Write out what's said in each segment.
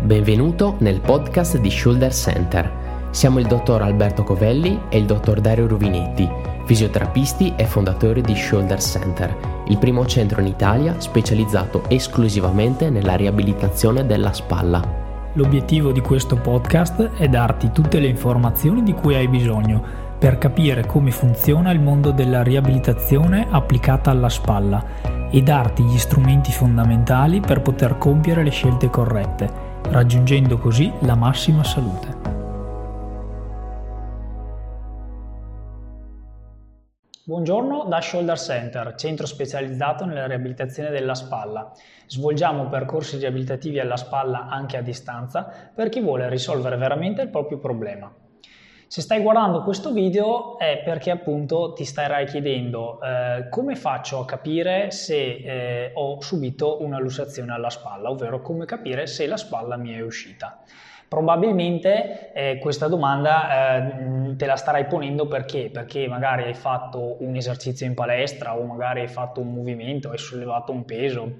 Benvenuto nel podcast di Shoulder Center. Siamo il dottor Alberto Covelli e il dottor Dario Ruvinetti, fisioterapisti e fondatori di Shoulder Center, il primo centro in Italia specializzato esclusivamente nella riabilitazione della spalla. L'obiettivo di questo podcast è darti tutte le informazioni di cui hai bisogno per capire come funziona il mondo della riabilitazione applicata alla spalla e darti gli strumenti fondamentali per poter compiere le scelte corrette, raggiungendo così la massima salute. Buongiorno da Shoulder Center, centro specializzato nella riabilitazione della spalla. Svolgiamo percorsi riabilitativi alla spalla anche a distanza per chi vuole risolvere veramente il proprio problema. Se stai guardando questo video è perché appunto ti starai chiedendo eh, come faccio a capire se eh, ho subito una lussazione alla spalla, ovvero come capire se la spalla mi è uscita. Probabilmente eh, questa domanda eh, te la starai ponendo perché? Perché magari hai fatto un esercizio in palestra o magari hai fatto un movimento, hai sollevato un peso,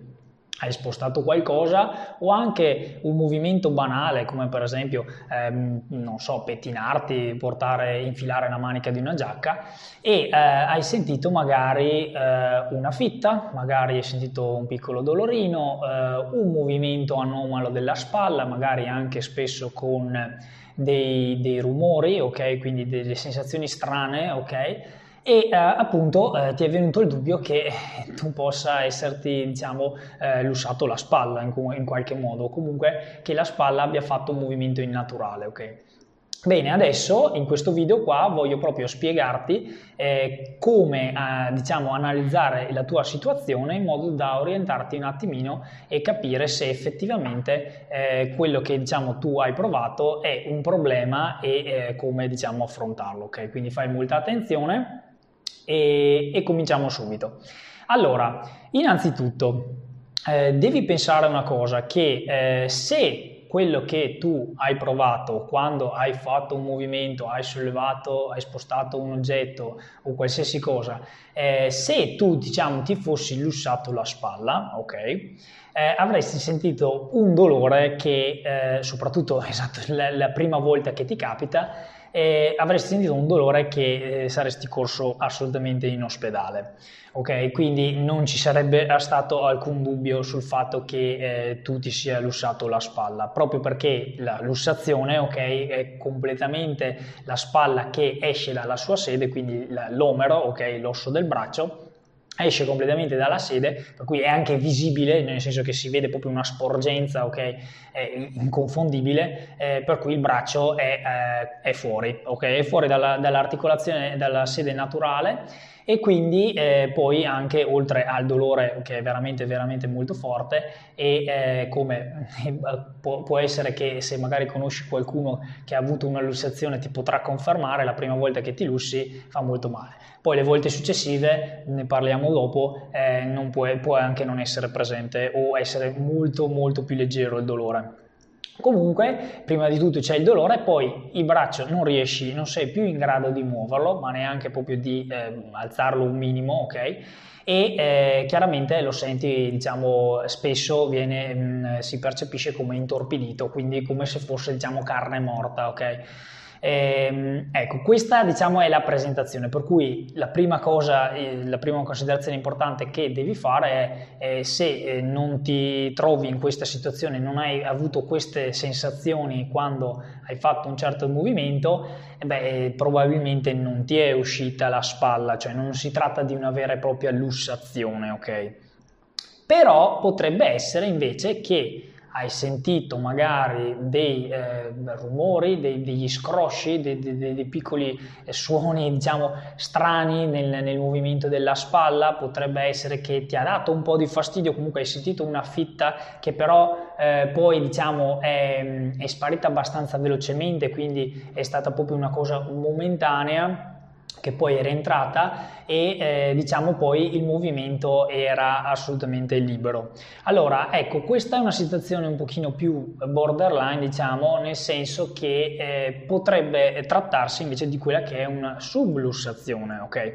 hai spostato qualcosa o anche un movimento banale come per esempio ehm, non so pettinarti portare infilare la manica di una giacca e eh, hai sentito magari eh, una fitta magari hai sentito un piccolo dolorino eh, un movimento anomalo della spalla magari anche spesso con dei, dei rumori ok? Quindi delle sensazioni strane ok e eh, appunto eh, ti è venuto il dubbio che tu possa esserti diciamo eh, lussato la spalla in, in, qualche modo o comunque che la spalla abbia fatto un movimento innaturale ok Bene, adesso in questo video qua voglio proprio spiegarti eh, come eh, diciamo analizzare la tua situazione in modo da orientarti un attimino e capire se effettivamente eh, quello che diciamo tu hai provato è un problema e eh, come diciamo affrontarlo, ok? Quindi fai molta attenzione e, e cominciamo subito. Allora, innanzitutto eh, devi pensare a una cosa, che eh, se quello che tu hai provato quando hai fatto un movimento, hai sollevato, hai spostato un oggetto o qualsiasi cosa, eh, se tu diciamo ti fossi lussato la spalla, ok, eh, avresti sentito un dolore che eh, soprattutto esatto, la, la prima volta che ti capita eh, avresti sentito un dolore che eh, saresti corso assolutamente in ospedale. Ok, quindi non ci sarebbe stato alcun dubbio sul fatto che eh, tu ti sia lussato la spalla, proprio perché la lussazione, ok, è completamente la spalla che esce dalla sua sede, quindi l'omero, ok, l'osso del braccio, esce completamente dalla sede, per cui è anche visibile, nel senso che si vede proprio una sporgenza, ok, inconfondibile, eh, per cui il braccio è, eh, è fuori, ok, è fuori dalla, dall'articolazione, dalla sede naturale e quindi eh, poi anche oltre al dolore che è veramente veramente molto forte e eh, come può, può, essere che se magari conosci qualcuno che ha avuto una lussazione ti potrà confermare la prima volta che ti lussi fa molto male. Poi le volte successive ne parliamo dopo eh, può, può anche non essere presente o essere molto molto più leggero il dolore Comunque, prima di tutto c'è il dolore, poi il braccio non riesci, non sei più in grado di muoverlo, ma neanche proprio di eh, alzarlo un minimo, ok? E eh, chiaramente lo senti, diciamo, spesso viene, mh, mm, si percepisce come intorpidito, quindi come se fosse, diciamo, carne morta, ok? Ehm, ecco, questa diciamo è la presentazione, per cui la prima cosa, eh, la prima considerazione importante che devi fare è, è se eh, non ti trovi in questa situazione, non hai avuto queste sensazioni quando hai fatto un certo movimento, eh beh, probabilmente non ti è uscita la spalla, cioè non si tratta di una vera e propria lussazione, ok? Però potrebbe essere invece che hai sentito magari dei eh, rumori, dei, degli scrosci, dei, dei, dei piccoli eh, suoni diciamo strani nel, nel, movimento della spalla, potrebbe essere che ti ha dato un po' di fastidio, comunque hai sentito una fitta che però eh, poi diciamo è, è sparita abbastanza velocemente, quindi è stata proprio una cosa momentanea che poi è rientrata e eh, diciamo poi il movimento era assolutamente libero. Allora, ecco, questa è una situazione un pochino più borderline, diciamo, nel senso che eh, potrebbe trattarsi invece di quella che è una sublussazione, ok?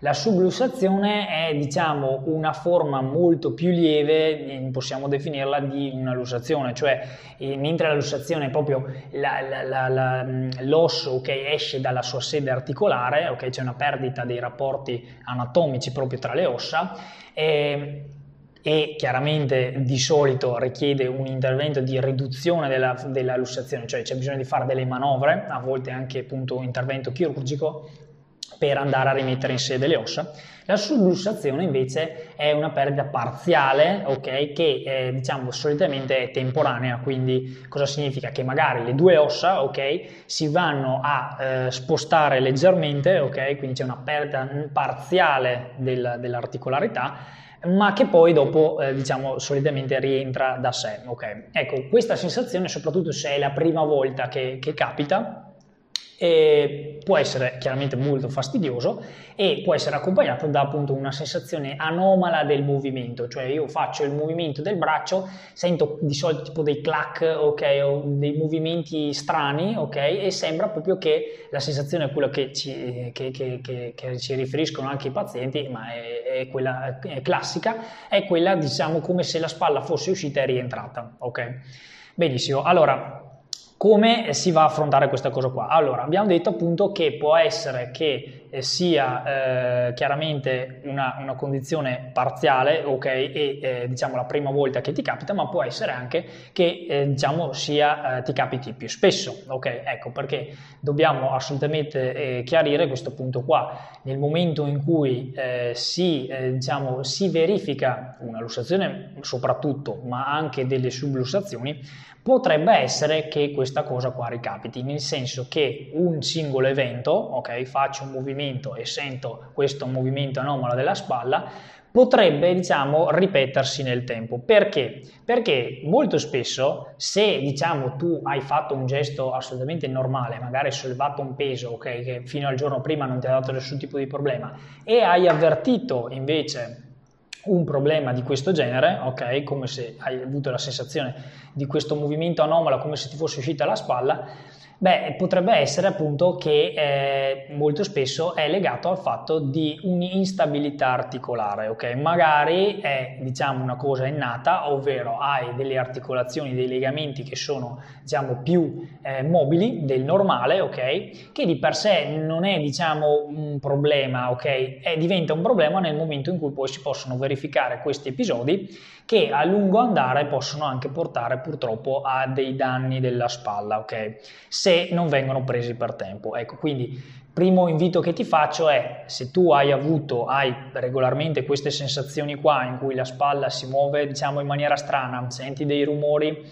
La sublussazione è diciamo una forma molto più lieve, possiamo definirla di una lussazione, cioè eh, mentre la lussazione è proprio la, la, la, l'osso che esce dalla sua sede articolare, okay, c'è una perdita dei rapporti anatomici proprio tra le ossa, eh, e chiaramente di solito richiede un intervento di riduzione della, della, lussazione, cioè c'è bisogno di fare delle manovre, a volte anche appunto un intervento chirurgico per andare a rimettere in sede le ossa. La sublussazione invece è una perdita parziale, ok, che eh, diciamo solitamente è temporanea, quindi cosa significa? Che magari le due ossa, ok, si vanno a eh, spostare leggermente, ok, quindi c'è una perdita parziale del, dell'articolarità, ma che poi dopo eh, diciamo solitamente rientra da sé? Ecco, questa sensazione soprattutto se è la prima volta che, che capita, e può essere chiaramente molto fastidioso e può essere accompagnato da appunto una sensazione anomala del movimento, cioè io faccio il movimento del braccio, sento di solito tipo dei clac, ok, o dei movimenti strani, ok, e sembra proprio che la sensazione è quella che ci, che, che, che, che ci riferiscono anche i pazienti, ma è, è quella è classica, è quella diciamo come se la spalla fosse uscita e rientrata, ok? Benissimo, allora come si va a affrontare questa cosa qua? Allora, abbiamo detto appunto che può essere che eh, sia eh, chiaramente una, una, condizione parziale, ok, e eh, diciamo la prima volta che ti capita, ma può essere anche che eh, diciamo sia, eh, ti capiti più spesso, ok? Ecco perché dobbiamo assolutamente eh, chiarire questo punto qua. Nel momento in cui si, diciamo, si verifica una lussazione soprattutto, ma anche delle sublussazioni, potrebbe essere che questa cosa qua ricapiti, nel senso che un singolo evento, ok, faccio un movimento e sento questo movimento anomalo della spalla, potrebbe diciamo ripetersi nel tempo. Perché? Perché molto spesso se diciamo tu hai fatto un gesto assolutamente normale magari hai sollevato un peso ok che fino al giorno prima non ti ha dato nessun tipo di problema e hai avvertito invece un problema di questo genere, ok? Come se hai avuto la sensazione di questo movimento anomalo, come se ti fosse uscita la spalla, Beh, potrebbe essere appunto che eh, molto spesso è legato al fatto di un'instabilità articolare, ok? Magari è diciamo una cosa innata, ovvero hai delle articolazioni, dei legamenti che sono diciamo più eh, mobili del normale, ok? Che di per sé non è diciamo un problema, ok? È, diventa un problema nel momento in cui poi si possono verificare questi episodi che a lungo andare possono anche portare purtroppo a dei danni della spalla, ok? Se non vengono presi per tempo. Ecco, quindi primo invito che ti faccio è se tu hai avuto, hai regolarmente queste sensazioni qua in cui la spalla si muove diciamo in maniera strana, senti dei rumori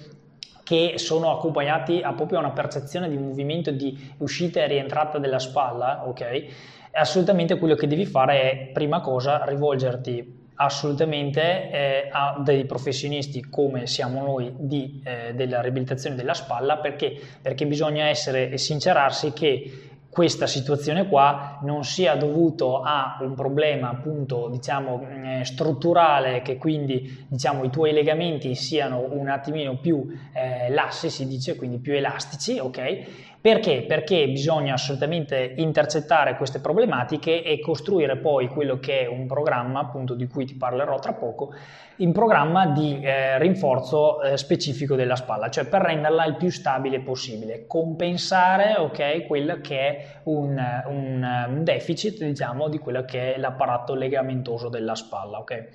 che sono accompagnati a proprio una percezione di movimento di uscita e rientrata della spalla, ok? Assolutamente quello che devi fare è prima cosa rivolgerti assolutamente eh, a dei professionisti come siamo noi di, eh, della riabilitazione della spalla perché? perché bisogna essere e sincerarsi che questa situazione qua non sia dovuto a un problema appunto diciamo eh, strutturale che quindi diciamo i tuoi legamenti siano un attimino più eh, lassi si dice quindi più elastici ok perché? Perché bisogna assolutamente intercettare queste problematiche e costruire poi quello che è un programma, appunto di cui ti parlerò tra poco, un programma di eh, rinforzo eh, specifico della spalla, cioè per renderla il più stabile possibile, compensare okay, quello che è un, un, un deficit diciamo, di quello che è l'apparato legamentoso della spalla. Okay?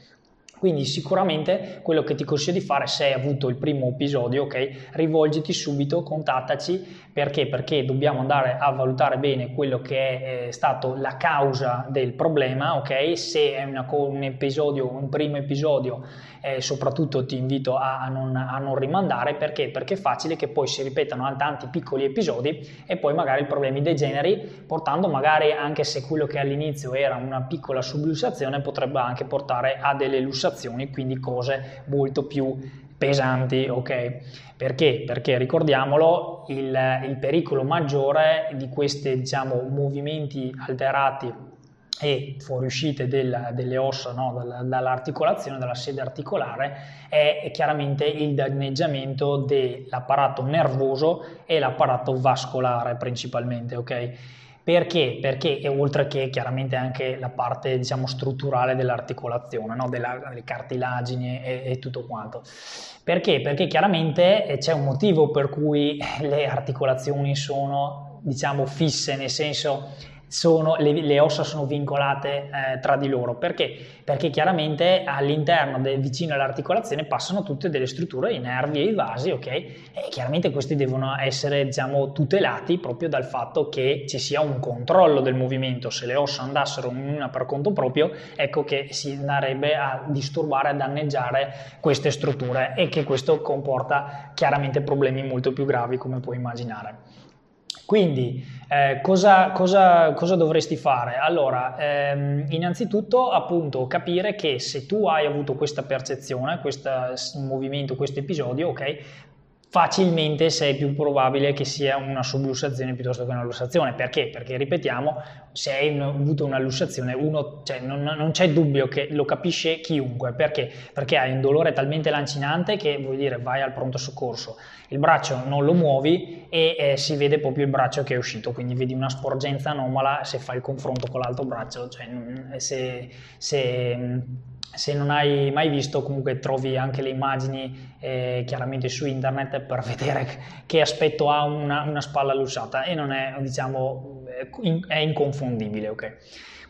Quindi sicuramente quello che ti consiglio di fare se hai avuto il primo episodio, ok, rivolgiti subito, contattaci perché? Perché dobbiamo andare a valutare bene quello che è stato la causa del problema, ok? Se è una, un episodio, un primo episodio, eh, soprattutto ti invito a, a, non, a, non, rimandare perché? Perché è facile che poi si ripetano tanti piccoli episodi e poi magari il problema degeneri, portando magari anche se quello che all'inizio era una piccola sublussazione potrebbe anche portare a delle lussazioni, quindi cose molto più pesanti, ok? Perché? Perché ricordiamolo, il, il pericolo maggiore di questi diciamo, movimenti alterati e fuoriuscite del, delle ossa no, dall'articolazione, dalla sede articolare, è chiaramente il danneggiamento dell'apparato nervoso e l'apparato vascolare principalmente, ok? Perché? Perché oltre che chiaramente anche la parte diciamo strutturale dell'articolazione, no? Della, delle cartilagini e, e, tutto quanto. Perché? Perché chiaramente eh, c'è un motivo per cui le articolazioni sono diciamo fisse, nel senso sono, le, le, ossa sono vincolate eh, tra di loro. Perché? Perché chiaramente all'interno, del, vicino all'articolazione, passano tutte delle strutture, i nervi e i vasi, ok? E chiaramente questi devono essere, diciamo, tutelati proprio dal fatto che ci sia un controllo del movimento. Se le ossa andassero una per conto proprio, ecco che si andrebbe a disturbare, a danneggiare queste strutture e che questo comporta chiaramente problemi molto più gravi, come puoi immaginare. Quindi eh, cosa, cosa, cosa, dovresti fare? Allora, ehm, innanzitutto appunto capire che se tu hai avuto questa percezione, questo movimento, questo episodio, ok, facilmente sei più probabile che sia una sublussazione piuttosto che una lussazione. Perché? Perché ripetiamo, se hai avuto una lussazione, uno, cioè, non, non, c'è dubbio che lo capisce chiunque. Perché? Perché hai un dolore talmente lancinante che vuol dire vai al pronto soccorso. Il braccio non lo muovi e eh, si vede proprio il braccio che è uscito, quindi vedi una sporgenza anomala se fai il confronto con l'altro braccio. Cioè, se, se se non hai mai visto comunque trovi anche le immagini eh, chiaramente su internet per vedere che aspetto ha una, una spalla lussata e non è diciamo è inconfondibile ok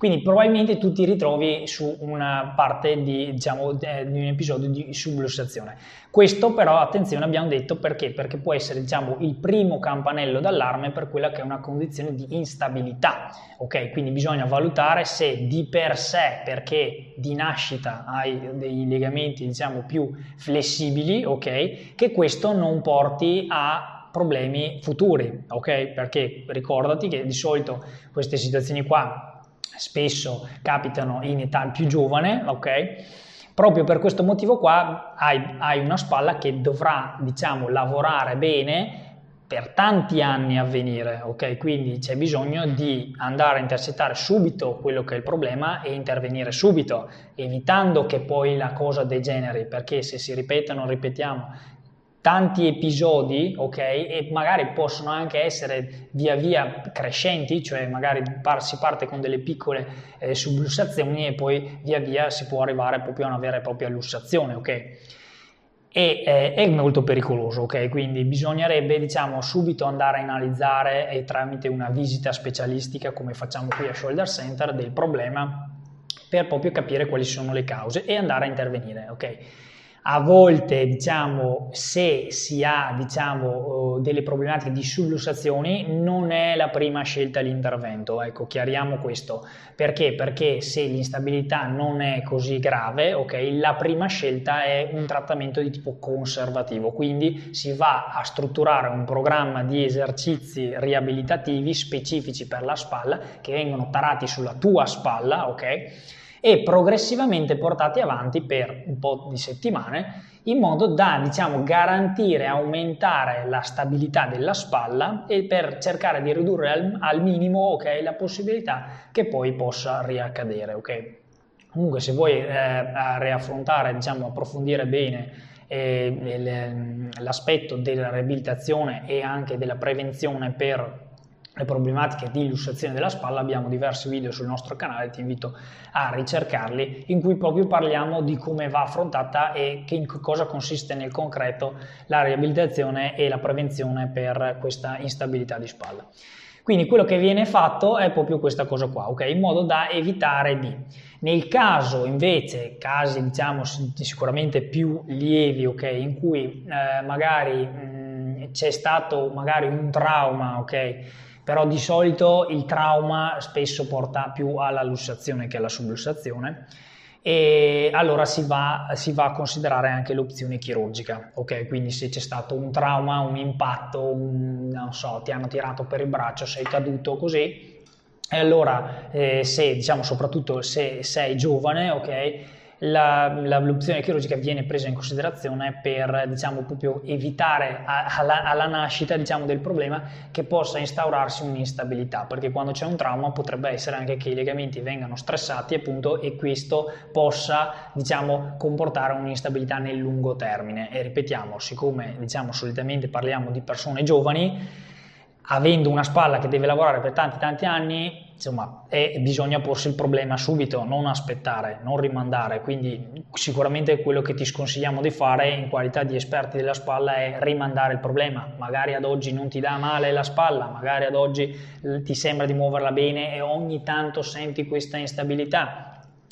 quindi probabilmente tu ti ritrovi su una parte di, diciamo, di un episodio di sublussazione. Questo però, attenzione, abbiamo detto perché? Perché può essere diciamo, il primo campanello d'allarme per quella che è una condizione di instabilità. Ok, quindi bisogna valutare se di per sé, perché di nascita hai dei legamenti diciamo, più flessibili, ok, che questo non porti a problemi futuri, ok? Perché ricordati che di solito queste situazioni qua spesso capitano in età più giovane, ok? Proprio per questo motivo qua hai, hai una spalla che dovrà, diciamo, lavorare bene per tanti anni a venire, ok? Quindi c'è bisogno di andare a intercettare subito quello che è il problema e intervenire subito, evitando che poi la cosa degeneri, perché se si ripetono, ripetiamo tanti episodi, ok? E magari possono anche essere via via crescenti, cioè magari si parte con delle piccole eh, sublussazioni e poi via via si può arrivare proprio a una vera e propria lussazione, ok? E, eh, è molto pericoloso, ok? Quindi bisognerebbe, diciamo, subito andare a analizzare e tramite una visita specialistica, come facciamo qui a Shoulder Center, del problema per proprio capire quali sono le cause e andare a intervenire, ok? A volte diciamo se si ha diciamo delle problematiche di sublussazioni non è la prima scelta l'intervento ecco chiariamo questo. Perché? Perché se l'instabilità non è così grave ok la prima scelta è un trattamento di tipo conservativo. Quindi si va a strutturare un programma di esercizi riabilitativi specifici per la spalla che vengono tarati sulla tua spalla ok e progressivamente portati avanti per un po' di settimane in modo da diciamo, garantire, aumentare la stabilità della spalla e per cercare di ridurre al, al minimo okay, la possibilità che poi possa riaccadere. Okay? Comunque se vuoi eh, riaffrontare, diciamo, approfondire bene eh, l'aspetto della riabilitazione e anche della prevenzione per le problematiche di illustrazione della spalla abbiamo diversi video sul nostro canale, ti invito a ricercarli, in cui proprio parliamo di come va affrontata e che in cosa consiste nel concreto la riabilitazione e la prevenzione per questa instabilità di spalla. Quindi quello che viene fatto è proprio questa cosa qua, ok? In modo da evitare di. Nel caso invece, casi diciamo sicuramente più lievi, ok? In cui eh, magari mh, c'è stato magari un trauma, ok? Però di solito il trauma spesso porta più alla lussazione che alla sublussazione e allora si va, si va, a considerare anche l'opzione chirurgica, ok? Quindi se c'è stato un trauma, un impatto, un, non so, ti hanno tirato per il braccio, sei caduto così, e allora eh, se, diciamo, soprattutto se sei giovane, ok? La, la, l'opzione chirurgica viene presa in considerazione per diciamo, proprio evitare alla, alla nascita diciamo, del problema che possa instaurarsi un'instabilità, perché quando c'è un trauma potrebbe essere anche che i legamenti vengano stressati appunto, e questo possa diciamo, comportare un'instabilità nel lungo termine. E ripetiamo, siccome diciamo, solitamente parliamo di persone giovani, avendo una spalla che deve lavorare per tanti tanti anni, insomma, è, bisogna porsi il problema subito, non aspettare, non rimandare. Quindi sicuramente quello che ti sconsigliamo di fare in qualità di esperti della spalla è rimandare il problema. Magari ad oggi non ti dà male la spalla, magari ad oggi ti sembra di muoverla bene e ogni tanto senti questa instabilità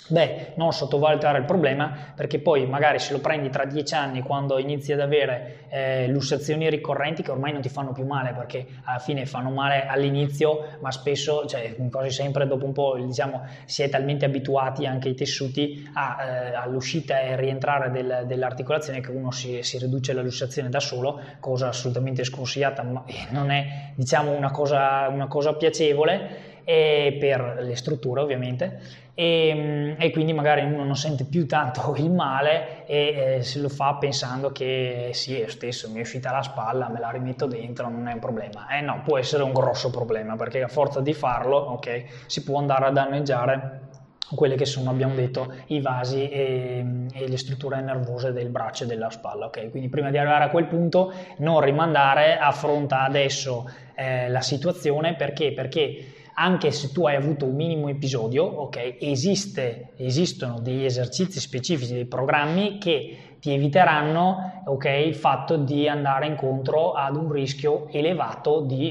Beh, non sottovalutare il problema perché poi magari se lo prendi tra dieci anni quando inizi ad avere eh, lussazioni ricorrenti che ormai non ti fanno più male perché alla fine fanno male all'inizio ma spesso, cioè quasi sempre dopo un po' diciamo si è talmente abituati anche i tessuti a, eh, all'uscita e rientrare del, dell'articolazione che uno si, si, riduce la lussazione da solo, cosa assolutamente sconsigliata ma non è diciamo una cosa, una cosa piacevole e per le strutture ovviamente e, e, quindi magari uno non sente più tanto il male e eh, se lo fa pensando che sì, io stesso mi è uscita la spalla, me la rimetto dentro, non è un problema. Eh no, può essere un grosso problema perché a forza di farlo, ok, si può andare a danneggiare quelle che sono, abbiamo detto, i vasi e, e, le strutture nervose del braccio e della spalla. Ok, quindi prima di arrivare a quel punto, non rimandare, affronta adesso eh, la situazione perché? Perché anche se tu hai avuto un minimo episodio, ok, esiste, esistono degli esercizi specifici, dei programmi che ti eviteranno okay, il fatto di andare incontro ad un rischio elevato di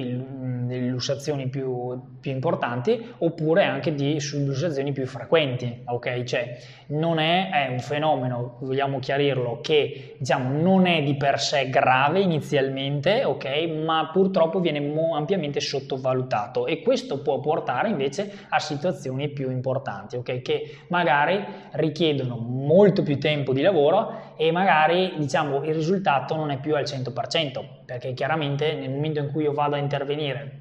lussazioni più, più, importanti oppure anche di sublussazioni più frequenti. Okay? Cioè, non è, è, un fenomeno, vogliamo chiarirlo, che diciamo, non è di per sé grave inizialmente, okay? ma purtroppo viene ampiamente sottovalutato e questo può portare invece a situazioni più importanti, okay? che magari richiedono molto più tempo di lavoro e magari diciamo il risultato non è più al 100% perché chiaramente nel momento in cui io vado a intervenire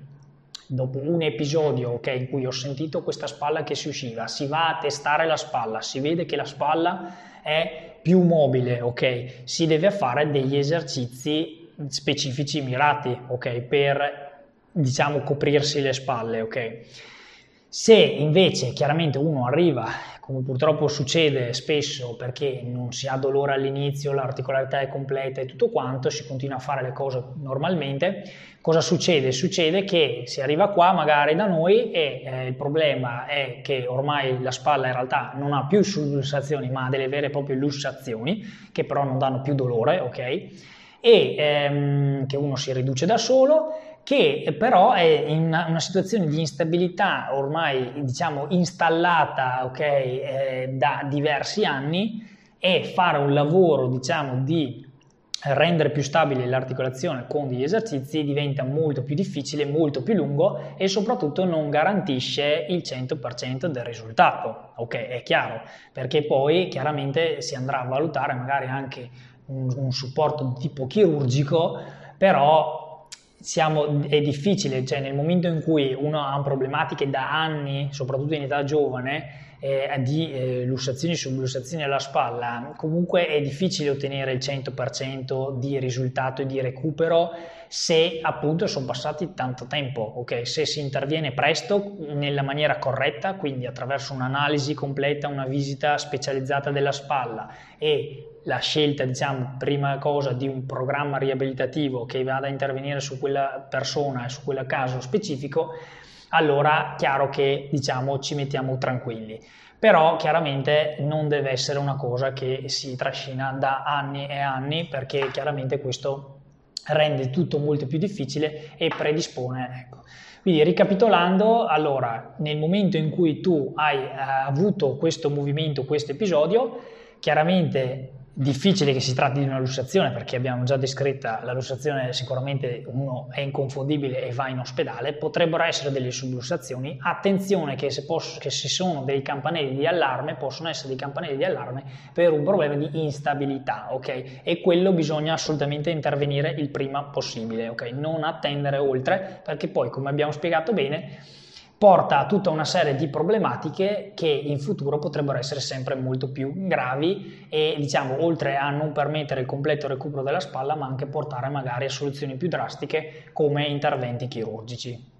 dopo un episodio okay, in cui ho sentito questa spalla che si usciva, si va a testare la spalla, si vede che la spalla è più mobile, ok? Si deve fare degli esercizi specifici mirati, ok? Per diciamo coprirsi le spalle? Se invece chiaramente uno arriva, come purtroppo succede spesso perché non si ha dolore all'inizio, l'articolarità è completa e tutto quanto, si continua a fare le cose normalmente, cosa succede? Succede che si arriva qua magari da noi e eh, il problema è che ormai la spalla in realtà non ha più lussazioni ma ha delle vere e proprie lussazioni che però non danno più dolore, ok? E ehm, che uno si riduce da solo che però è in una, una situazione di instabilità ormai diciamo installata okay, eh, da diversi anni e fare un lavoro diciamo di rendere più stabile l'articolazione con degli esercizi diventa molto più difficile, molto più lungo e soprattutto non garantisce il 100% del risultato. Ok, è chiaro, perché poi chiaramente si andrà a valutare magari anche un, un supporto di tipo chirurgico, però siamo, è difficile, cioè nel momento in cui uno ha problematiche da anni, soprattutto in età giovane, eh, di eh, lussazioni su lussazioni alla spalla, comunque è difficile ottenere il 100% di risultato e di recupero se appunto sono passati tanto tempo, ok? Se si interviene presto nella maniera corretta, quindi attraverso un'analisi completa, una visita specializzata della spalla e la scelta, diciamo, prima cosa di un programma riabilitativo che vada a intervenire su quella persona e su quel caso specifico, allora chiaro che diciamo ci mettiamo tranquilli. Però chiaramente non deve essere una cosa che si trascina da anni e anni perché chiaramente questo rende tutto molto più difficile e predispone. Ecco. Quindi ricapitolando, allora nel momento in cui tu hai eh, avuto questo movimento, questo episodio, chiaramente difficile che si tratti di una lussazione perché abbiamo già descritta la lussazione sicuramente uno è inconfondibile e va in ospedale potrebbero essere delle sublussazioni. Attenzione che se, posso, che se sono dei campanelli di allarme possono essere dei campanelli di allarme per un problema di instabilità ok? E quello bisogna assolutamente intervenire il prima possibile ok? Non attendere oltre perché poi come abbiamo spiegato bene porta a tutta una serie di problematiche che in futuro potrebbero essere sempre molto più gravi e diciamo oltre a non permettere il completo recupero della spalla ma anche portare magari a soluzioni più drastiche come interventi chirurgici.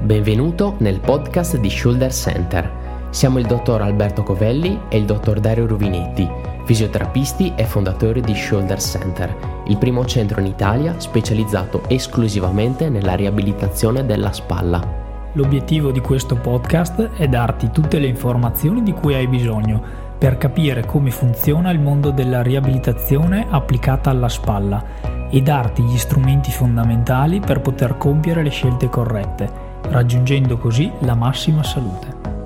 Benvenuto nel podcast di Shoulder Center Siamo il dottor Alberto Covelli e il dottor Dario Ruvinetti, fisioterapisti e fondatori di Shoulder Center, il primo centro in Italia specializzato esclusivamente nella riabilitazione della spalla. L'obiettivo di questo podcast è darti tutte le informazioni di cui hai bisogno per capire come funziona il mondo della riabilitazione applicata alla spalla e darti gli strumenti fondamentali per poter compiere le scelte corrette, raggiungendo così la massima salute.